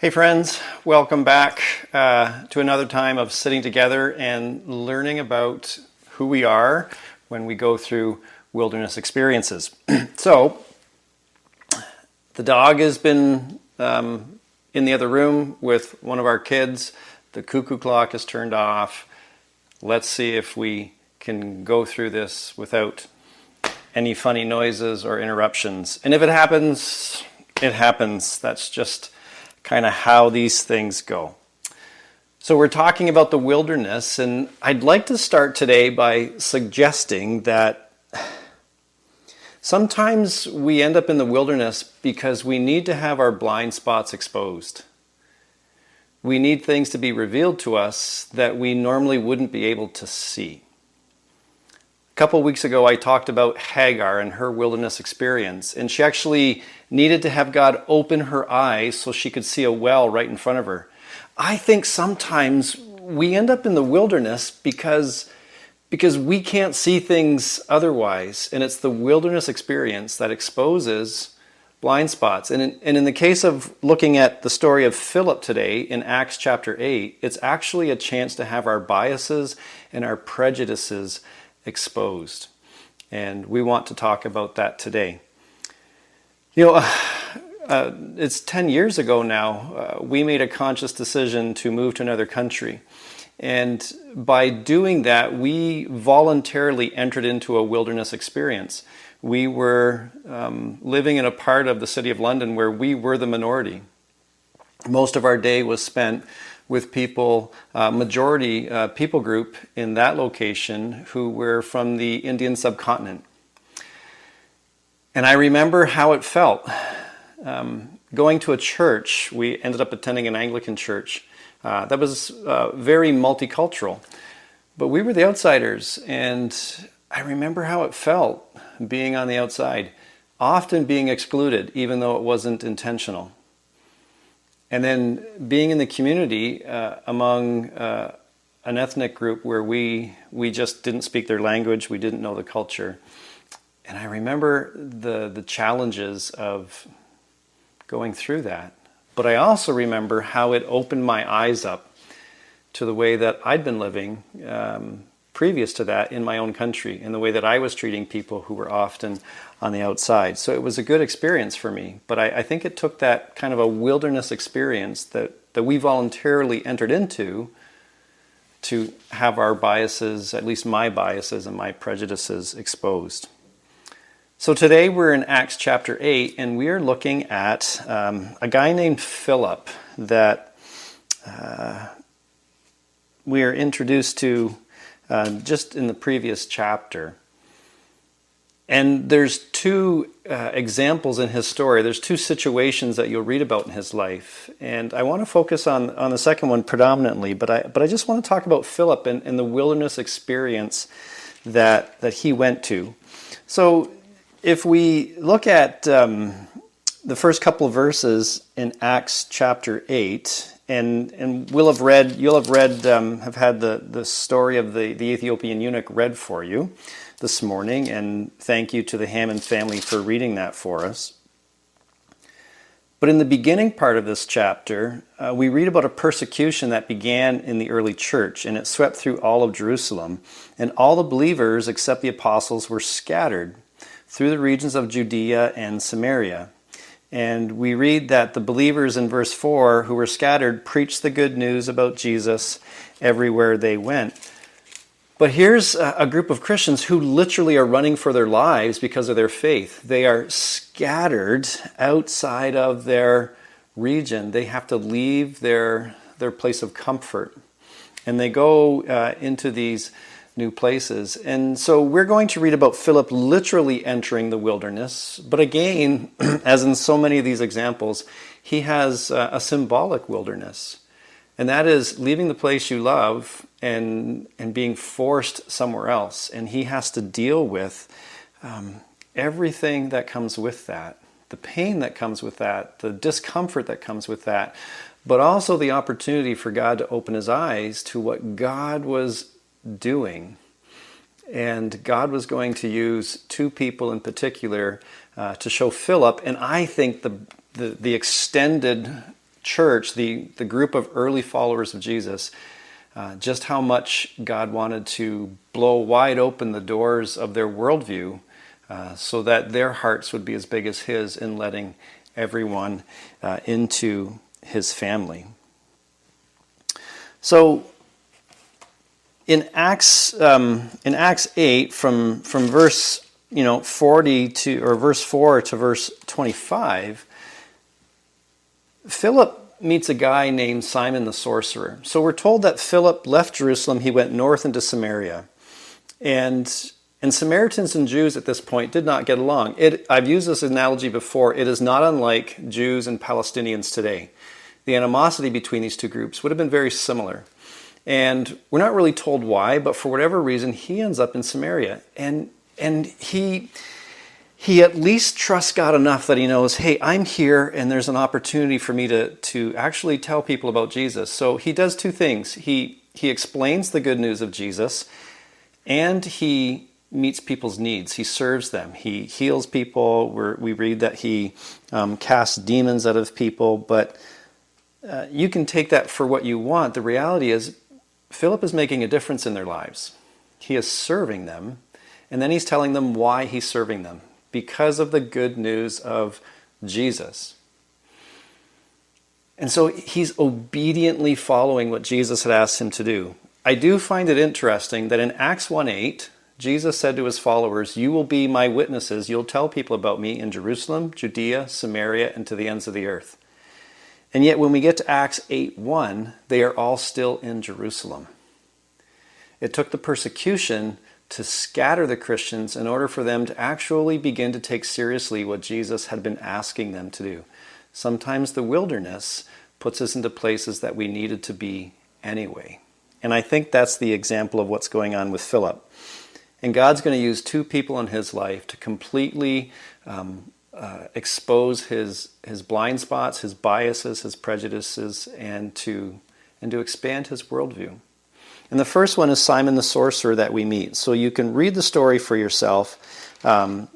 Hey, friends, welcome back uh, to another time of sitting together and learning about who we are when we go through wilderness experiences. so, the dog has been um, in the other room with one of our kids. The cuckoo clock is turned off. Let's see if we can go through this without any funny noises or interruptions. And if it happens, it happens. That's just kind of how these things go. So, we're talking about the wilderness, and I'd like to start today by suggesting that sometimes we end up in the wilderness because we need to have our blind spots exposed. We need things to be revealed to us that we normally wouldn't be able to see. Couple weeks ago, I talked about Hagar and her wilderness experience, and she actually needed to have God open her eyes so she could see a well right in front of her. I think sometimes we end up in the wilderness because because we can't see things otherwise and it's the wilderness experience that exposes blind spots and in, and in the case of looking at the story of philip today in acts chapter 8 it's actually a chance to have our biases and our prejudices exposed and we want to talk about that today you know, uh, uh, it's 10 years ago now, uh, we made a conscious decision to move to another country. And by doing that, we voluntarily entered into a wilderness experience. We were um, living in a part of the city of London where we were the minority. Most of our day was spent with people, uh, majority uh, people group in that location who were from the Indian subcontinent. And I remember how it felt. Um, going to a church, we ended up attending an Anglican church uh, that was uh, very multicultural. But we were the outsiders, and I remember how it felt being on the outside, often being excluded, even though it wasn't intentional. And then being in the community uh, among uh, an ethnic group where we, we just didn't speak their language, we didn't know the culture. And I remember the, the challenges of going through that. But I also remember how it opened my eyes up to the way that I'd been living um, previous to that in my own country, in the way that I was treating people who were often on the outside. So it was a good experience for me. But I, I think it took that kind of a wilderness experience that, that we voluntarily entered into to have our biases, at least my biases and my prejudices, exposed. So today we're in Acts chapter 8, and we are looking at um, a guy named Philip that uh, we are introduced to uh, just in the previous chapter. And there's two uh, examples in his story. There's two situations that you'll read about in his life, and I want to focus on on the second one predominantly. But I but I just want to talk about Philip and, and the wilderness experience that that he went to. So if we look at um, the first couple of verses in Acts chapter 8, and, and we'll have read, you'll have read, um, have had the, the story of the, the Ethiopian eunuch read for you this morning, and thank you to the Hammond family for reading that for us. But in the beginning part of this chapter, uh, we read about a persecution that began in the early church, and it swept through all of Jerusalem. And all the believers, except the apostles, were scattered through the regions of Judea and Samaria. And we read that the believers in verse 4 who were scattered preached the good news about Jesus everywhere they went. But here's a group of Christians who literally are running for their lives because of their faith. They are scattered outside of their region. They have to leave their, their place of comfort. And they go uh, into these new places. And so we're going to read about Philip literally entering the wilderness. But again, as in so many of these examples, he has a symbolic wilderness. And that is leaving the place you love and, and being forced somewhere else. And he has to deal with um, everything that comes with that the pain that comes with that, the discomfort that comes with that, but also the opportunity for God to open his eyes to what God was doing. And God was going to use two people in particular uh, to show Philip, and I think the, the, the extended church, the, the group of early followers of Jesus, uh, just how much God wanted to blow wide open the doors of their worldview uh, so that their hearts would be as big as His in letting everyone uh, into His family. So, in Acts, um, in Acts 8, from, from verse you know 40 to or verse 4 to verse 25, Philip meets a guy named Simon the sorcerer. So we're told that Philip left Jerusalem, he went north into Samaria. And and Samaritans and Jews at this point did not get along. It, I've used this analogy before. It is not unlike Jews and Palestinians today. The animosity between these two groups would have been very similar. And we're not really told why, but for whatever reason, he ends up in Samaria. And, and he, he at least trusts God enough that he knows, hey, I'm here and there's an opportunity for me to, to actually tell people about Jesus. So he does two things. He, he explains the good news of Jesus and he meets people's needs. He serves them. He heals people. We're, we read that he um, casts demons out of people. But uh, you can take that for what you want. The reality is, Philip is making a difference in their lives. He is serving them, and then he's telling them why he's serving them because of the good news of Jesus. And so he's obediently following what Jesus had asked him to do. I do find it interesting that in Acts 1 8, Jesus said to his followers, You will be my witnesses. You'll tell people about me in Jerusalem, Judea, Samaria, and to the ends of the earth. And yet, when we get to Acts 8 1, they are all still in Jerusalem. It took the persecution to scatter the Christians in order for them to actually begin to take seriously what Jesus had been asking them to do. Sometimes the wilderness puts us into places that we needed to be anyway. And I think that's the example of what's going on with Philip. And God's going to use two people in his life to completely um, uh, expose his, his blind spots, his biases, his prejudices, and to, and to expand his worldview. And the first one is Simon the sorcerer that we meet. So you can read the story for yourself. Um,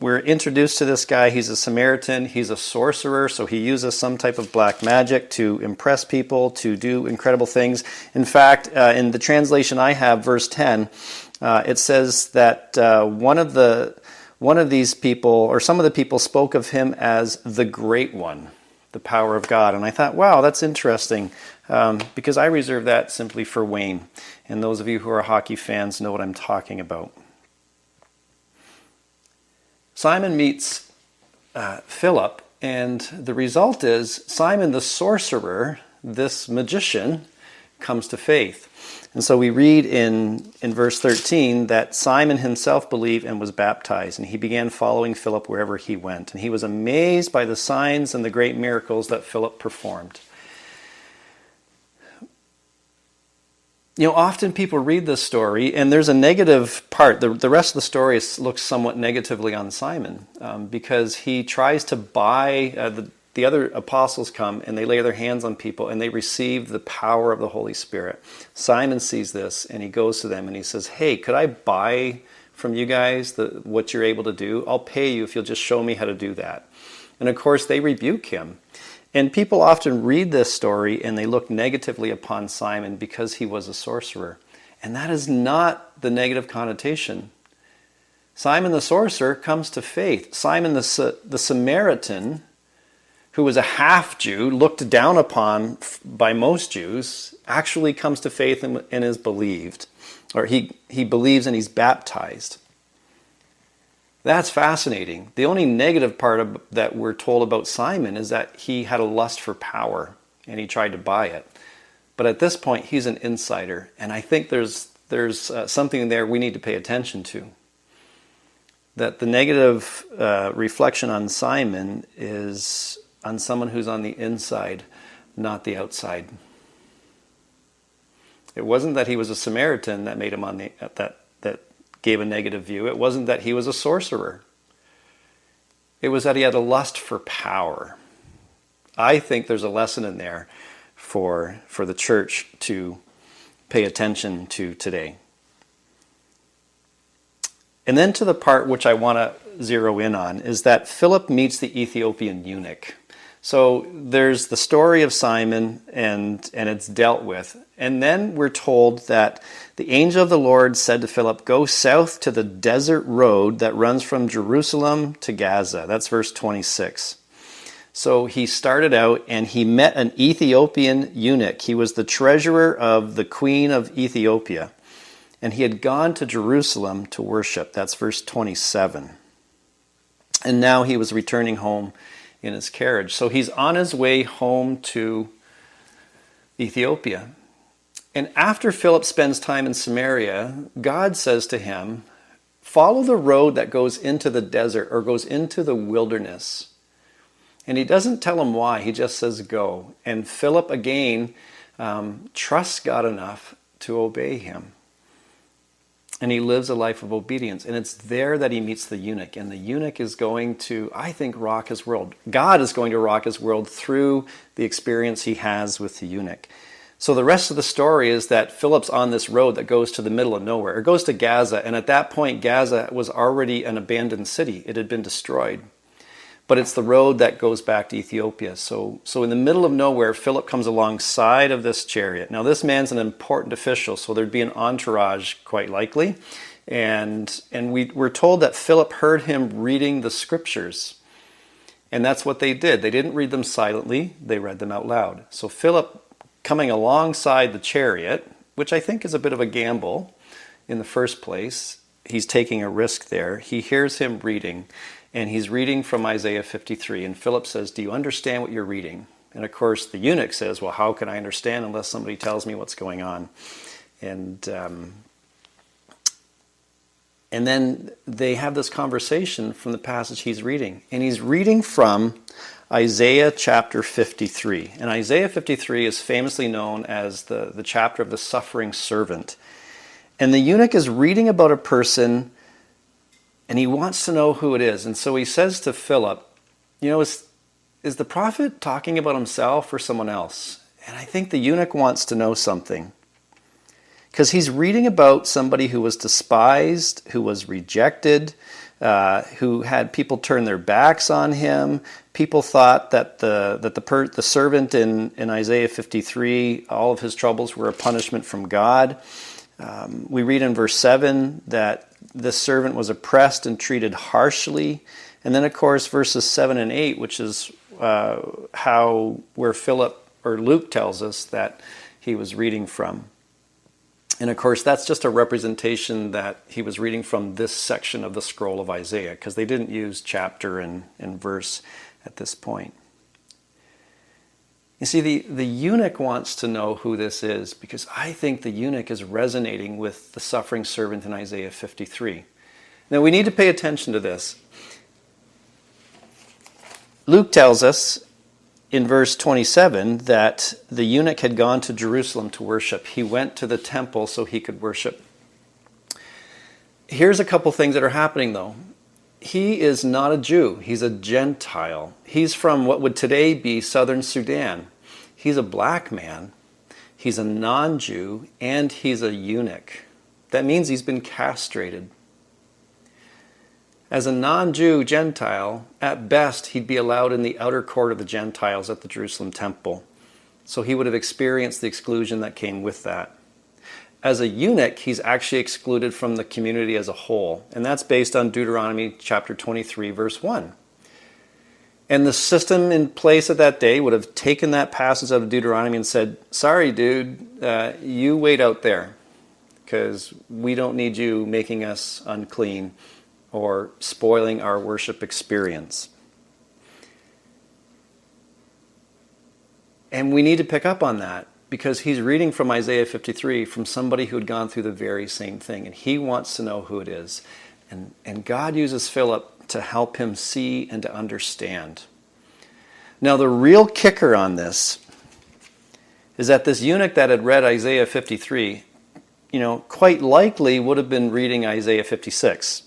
we're introduced to this guy. He's a Samaritan. He's a sorcerer, so he uses some type of black magic to impress people, to do incredible things. In fact, uh, in the translation I have, verse 10, uh, it says that uh, one of the one of these people, or some of the people, spoke of him as the Great One, the power of God. And I thought, wow, that's interesting, um, because I reserve that simply for Wayne. And those of you who are hockey fans know what I'm talking about. Simon meets uh, Philip, and the result is Simon the sorcerer, this magician, comes to faith. And so we read in, in verse 13 that Simon himself believed and was baptized, and he began following Philip wherever he went. And he was amazed by the signs and the great miracles that Philip performed. You know, often people read this story, and there's a negative part. The, the rest of the story looks somewhat negatively on Simon um, because he tries to buy uh, the, the other apostles come and they lay their hands on people and they receive the power of the Holy Spirit. Simon sees this and he goes to them and he says, Hey, could I buy from you guys the, what you're able to do? I'll pay you if you'll just show me how to do that. And of course, they rebuke him. And people often read this story and they look negatively upon Simon because he was a sorcerer. And that is not the negative connotation. Simon the sorcerer comes to faith. Simon the, the Samaritan who was a half Jew, looked down upon by most Jews, actually comes to faith and, and is believed. Or he, he believes and he's baptized. That's fascinating. The only negative part of, that we're told about Simon is that he had a lust for power and he tried to buy it. But at this point, he's an insider, and I think there's there's uh, something there we need to pay attention to. That the negative uh, reflection on Simon is on someone who's on the inside, not the outside. It wasn't that he was a Samaritan that made him on the that that gave a negative view. It wasn't that he was a sorcerer. It was that he had a lust for power. I think there's a lesson in there for for the church to pay attention to today. And then to the part which I want to zero in on is that Philip meets the Ethiopian eunuch. So there's the story of Simon, and, and it's dealt with. And then we're told that the angel of the Lord said to Philip, Go south to the desert road that runs from Jerusalem to Gaza. That's verse 26. So he started out and he met an Ethiopian eunuch. He was the treasurer of the queen of Ethiopia. And he had gone to Jerusalem to worship. That's verse 27. And now he was returning home in his carriage. So he's on his way home to Ethiopia. And after Philip spends time in Samaria, God says to him, Follow the road that goes into the desert or goes into the wilderness. And he doesn't tell him why, he just says, Go. And Philip again um, trusts God enough to obey him and he lives a life of obedience. And it's there that he meets the eunuch. And the eunuch is going to, I think, rock his world. God is going to rock his world through the experience he has with the eunuch. So the rest of the story is that Philip's on this road that goes to the middle of nowhere. It goes to Gaza. And at that point, Gaza was already an abandoned city, it had been destroyed but it's the road that goes back to Ethiopia. So, so in the middle of nowhere, Philip comes alongside of this chariot. Now, this man's an important official, so there'd be an entourage quite likely. And, and we, we're told that Philip heard him reading the scriptures. And that's what they did. They didn't read them silently, they read them out loud. So, Philip coming alongside the chariot, which I think is a bit of a gamble in the first place, he's taking a risk there. He hears him reading and he's reading from Isaiah 53. And Philip says, Do you understand what you're reading? And of course, the eunuch says, Well, how can I understand unless somebody tells me what's going on? And, um, and then they have this conversation from the passage he's reading. And he's reading from Isaiah chapter 53. And Isaiah 53 is famously known as the, the chapter of the suffering servant. And the eunuch is reading about a person and he wants to know who it is. And so he says to Philip, You know, is, is the prophet talking about himself or someone else? And I think the eunuch wants to know something. Because he's reading about somebody who was despised, who was rejected, uh, who had people turn their backs on him. People thought that the that the per, the servant in, in Isaiah 53, all of his troubles were a punishment from God. Um, we read in verse 7 that this servant was oppressed and treated harshly. And then, of course, verses 7 and 8, which is uh, how where Philip or Luke tells us that he was reading from. And of course, that's just a representation that he was reading from this section of the scroll of Isaiah, because they didn't use chapter and, and verse at this point. You see, the, the eunuch wants to know who this is because I think the eunuch is resonating with the suffering servant in Isaiah 53. Now, we need to pay attention to this. Luke tells us in verse 27 that the eunuch had gone to Jerusalem to worship. He went to the temple so he could worship. Here's a couple things that are happening, though he is not a Jew, he's a Gentile. He's from what would today be southern Sudan. He's a black man, he's a non Jew, and he's a eunuch. That means he's been castrated. As a non Jew Gentile, at best, he'd be allowed in the outer court of the Gentiles at the Jerusalem temple. So he would have experienced the exclusion that came with that as a eunuch, he's actually excluded from the community as a whole. And that's based on Deuteronomy chapter 23, verse 1. And the system in place at that day would have taken that passage out of Deuteronomy and said, Sorry, dude, uh, you wait out there because we don't need you making us unclean or spoiling our worship experience. And we need to pick up on that because he's reading from Isaiah 53 from somebody who had gone through the very same thing, and he wants to know who it is. And, and God uses Philip to help him see and to understand. Now, the real kicker on this is that this eunuch that had read Isaiah 53, you know, quite likely would have been reading Isaiah 56.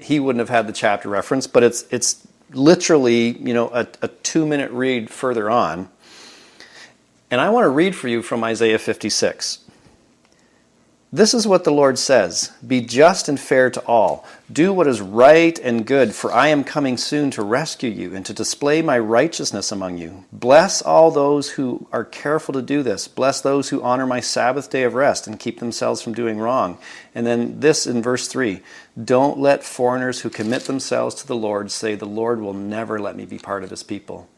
He wouldn't have had the chapter reference, but it's, it's literally, you know, a, a two minute read further on. And I want to read for you from Isaiah 56. This is what the Lord says Be just and fair to all. Do what is right and good, for I am coming soon to rescue you and to display my righteousness among you. Bless all those who are careful to do this. Bless those who honor my Sabbath day of rest and keep themselves from doing wrong. And then this in verse 3 Don't let foreigners who commit themselves to the Lord say, The Lord will never let me be part of his people.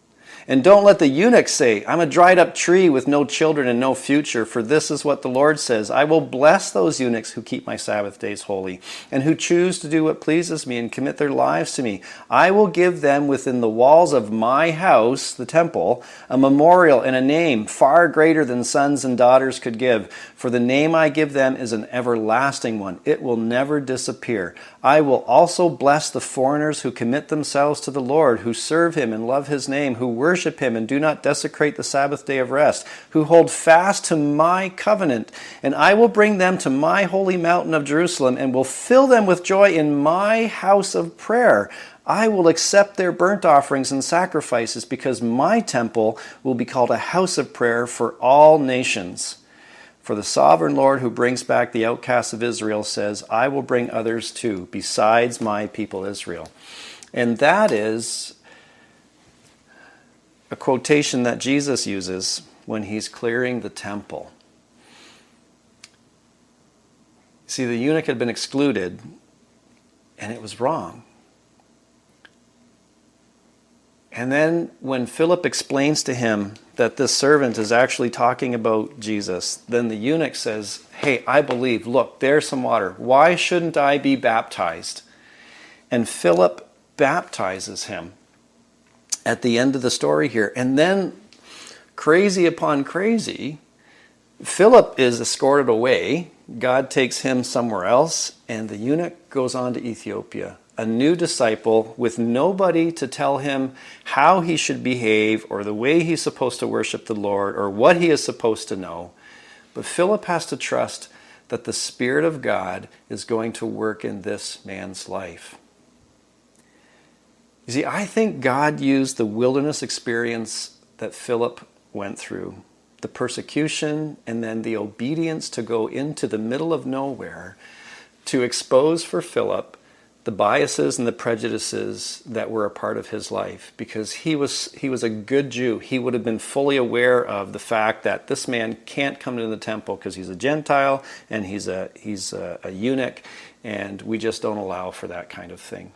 And don't let the eunuch say, I'm a dried up tree with no children and no future, for this is what the Lord says I will bless those eunuchs who keep my Sabbath days holy, and who choose to do what pleases me and commit their lives to me. I will give them within the walls of my house, the temple, a memorial and a name far greater than sons and daughters could give. For the name I give them is an everlasting one, it will never disappear. I will also bless the foreigners who commit themselves to the Lord, who serve him and love his name, who worship him and do not desecrate the Sabbath day of rest, who hold fast to my covenant. And I will bring them to my holy mountain of Jerusalem and will fill them with joy in my house of prayer. I will accept their burnt offerings and sacrifices because my temple will be called a house of prayer for all nations. For the sovereign Lord who brings back the outcasts of Israel says, I will bring others too, besides my people Israel. And that is a quotation that Jesus uses when he's clearing the temple. See, the eunuch had been excluded, and it was wrong. And then when Philip explains to him that this servant is actually talking about Jesus, then the eunuch says, Hey, I believe. Look, there's some water. Why shouldn't I be baptized? And Philip baptizes him at the end of the story here. And then, crazy upon crazy, Philip is escorted away. God takes him somewhere else, and the eunuch goes on to Ethiopia a new disciple with nobody to tell him how he should behave or the way he's supposed to worship the Lord or what he is supposed to know. But Philip has to trust that the Spirit of God is going to work in this man's life. You see, I think God used the wilderness experience that Philip went through, the persecution, and then the obedience to go into the middle of nowhere to expose for Philip the biases and the prejudices that were a part of his life because he was he was a good Jew. He would have been fully aware of the fact that this man can't come into the temple because he's a Gentile and he's a he's a, a eunuch, and we just don't allow for that kind of thing.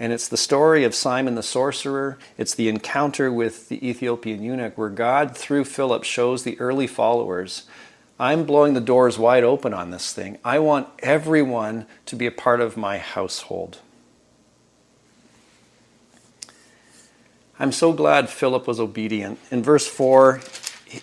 And it's the story of Simon the sorcerer. It's the encounter with the Ethiopian eunuch where God, through Philip, shows the early followers I'm blowing the doors wide open on this thing. I want everyone to be a part of my household. I'm so glad Philip was obedient. In verse 4,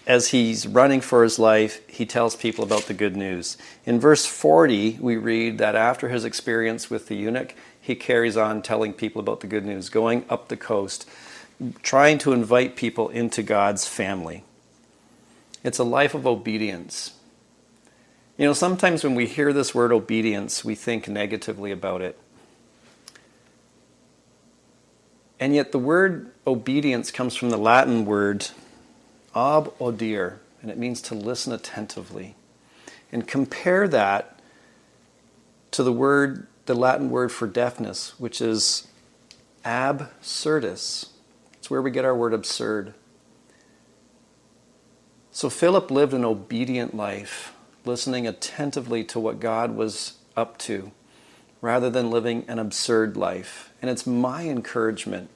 as he's running for his life, he tells people about the good news. In verse 40, we read that after his experience with the eunuch, he carries on telling people about the good news, going up the coast, trying to invite people into God's family. It's a life of obedience. You know, sometimes when we hear this word obedience, we think negatively about it. And yet, the word obedience comes from the Latin word ob audire, and it means to listen attentively. And compare that to the word, the Latin word for deafness, which is absurdus. It's where we get our word absurd. So Philip lived an obedient life, listening attentively to what God was up to, rather than living an absurd life. And it's my encouragement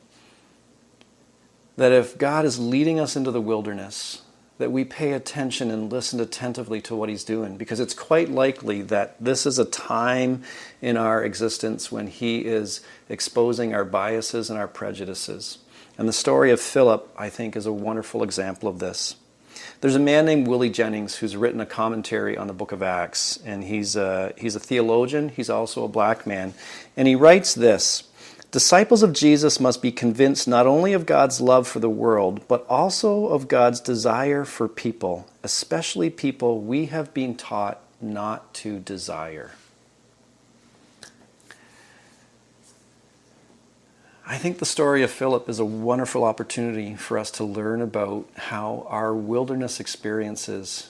that if God is leading us into the wilderness, that we pay attention and listen attentively to what He's doing, because it's quite likely that this is a time in our existence when He is exposing our biases and our prejudices. And the story of Philip, I think, is a wonderful example of this. There's a man named Willie Jennings who's written a commentary on the book of Acts, and he's a, he's a theologian, he's also a black man. And he writes this Disciples of Jesus must be convinced not only of God's love for the world, but also of God's desire for people, especially people we have been taught not to desire. I think the story of Philip is a wonderful opportunity for us to learn about how our wilderness experiences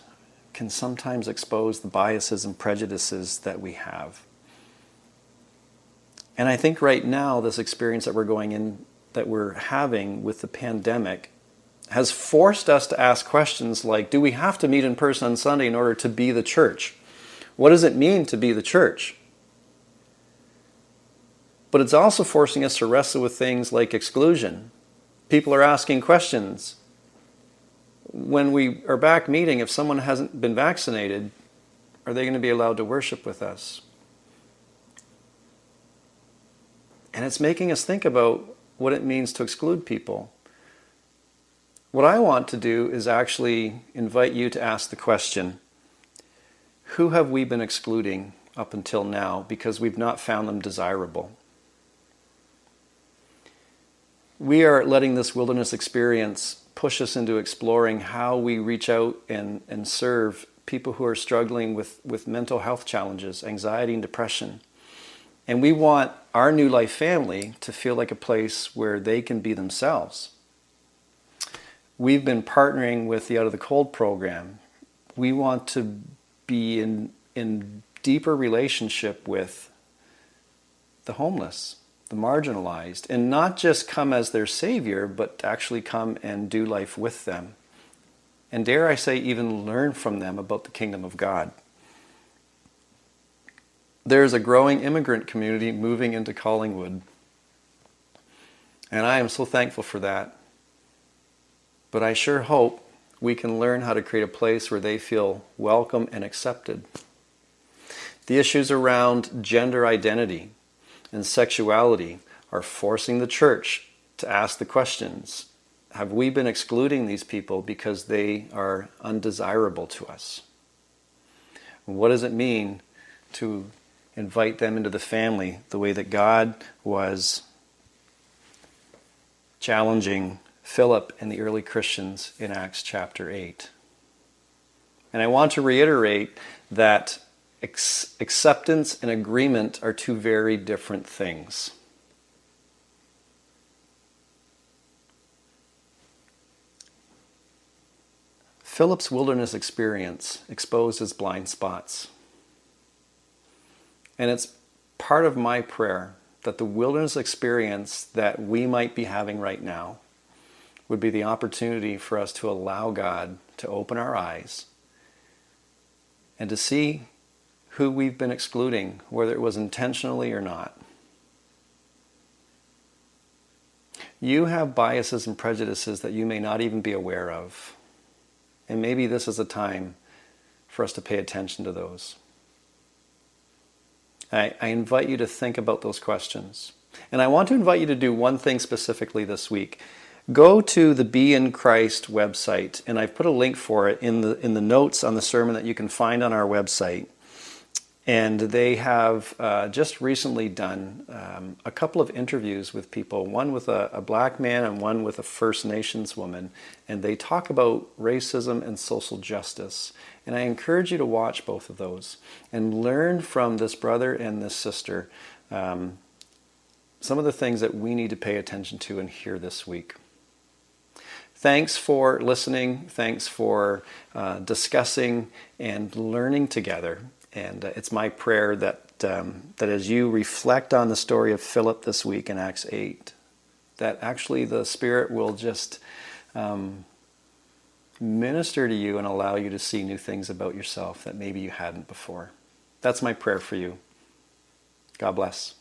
can sometimes expose the biases and prejudices that we have. And I think right now, this experience that we're going in, that we're having with the pandemic, has forced us to ask questions like Do we have to meet in person on Sunday in order to be the church? What does it mean to be the church? But it's also forcing us to wrestle with things like exclusion. People are asking questions. When we are back meeting, if someone hasn't been vaccinated, are they going to be allowed to worship with us? And it's making us think about what it means to exclude people. What I want to do is actually invite you to ask the question who have we been excluding up until now because we've not found them desirable? We are letting this wilderness experience push us into exploring how we reach out and, and serve people who are struggling with, with mental health challenges, anxiety, and depression. And we want our new life family to feel like a place where they can be themselves. We've been partnering with the Out of the Cold program. We want to be in, in deeper relationship with the homeless, the marginalized, and not just come as their savior, but actually come and do life with them. And dare I say, even learn from them about the kingdom of God. There's a growing immigrant community moving into Collingwood. And I am so thankful for that. But I sure hope we can learn how to create a place where they feel welcome and accepted. The issues around gender identity and sexuality are forcing the church to ask the questions Have we been excluding these people because they are undesirable to us? What does it mean to invite them into the family the way that God was challenging Philip and the early Christians in Acts chapter 8. And I want to reiterate that acceptance and agreement are two very different things. Philip's wilderness experience exposed his blind spots. And it's part of my prayer that the wilderness experience that we might be having right now would be the opportunity for us to allow God to open our eyes and to see who we've been excluding, whether it was intentionally or not. You have biases and prejudices that you may not even be aware of. And maybe this is a time for us to pay attention to those. I, I, invite you to think about those questions. And I want to invite you to do one thing specifically this week go to the Be in Christ website, and I've put a link for it in the in the notes on the sermon that you can find on our website. And they have uh, just recently done um, a couple of interviews with people, one with a, a, black man and one with a First Nations woman. And they talk about racism and social justice. And I encourage you to watch both of those and learn from this brother and this sister um, some of the things that we need to pay attention to and hear this week. Thanks for listening. Thanks for uh, discussing and learning together. And uh, it's my prayer that, um, that as you reflect on the story of Philip this week in Acts 8, that actually the Spirit will just um, minister to you and allow you to see new things about yourself that maybe you hadn't before. That's my prayer for you. God bless.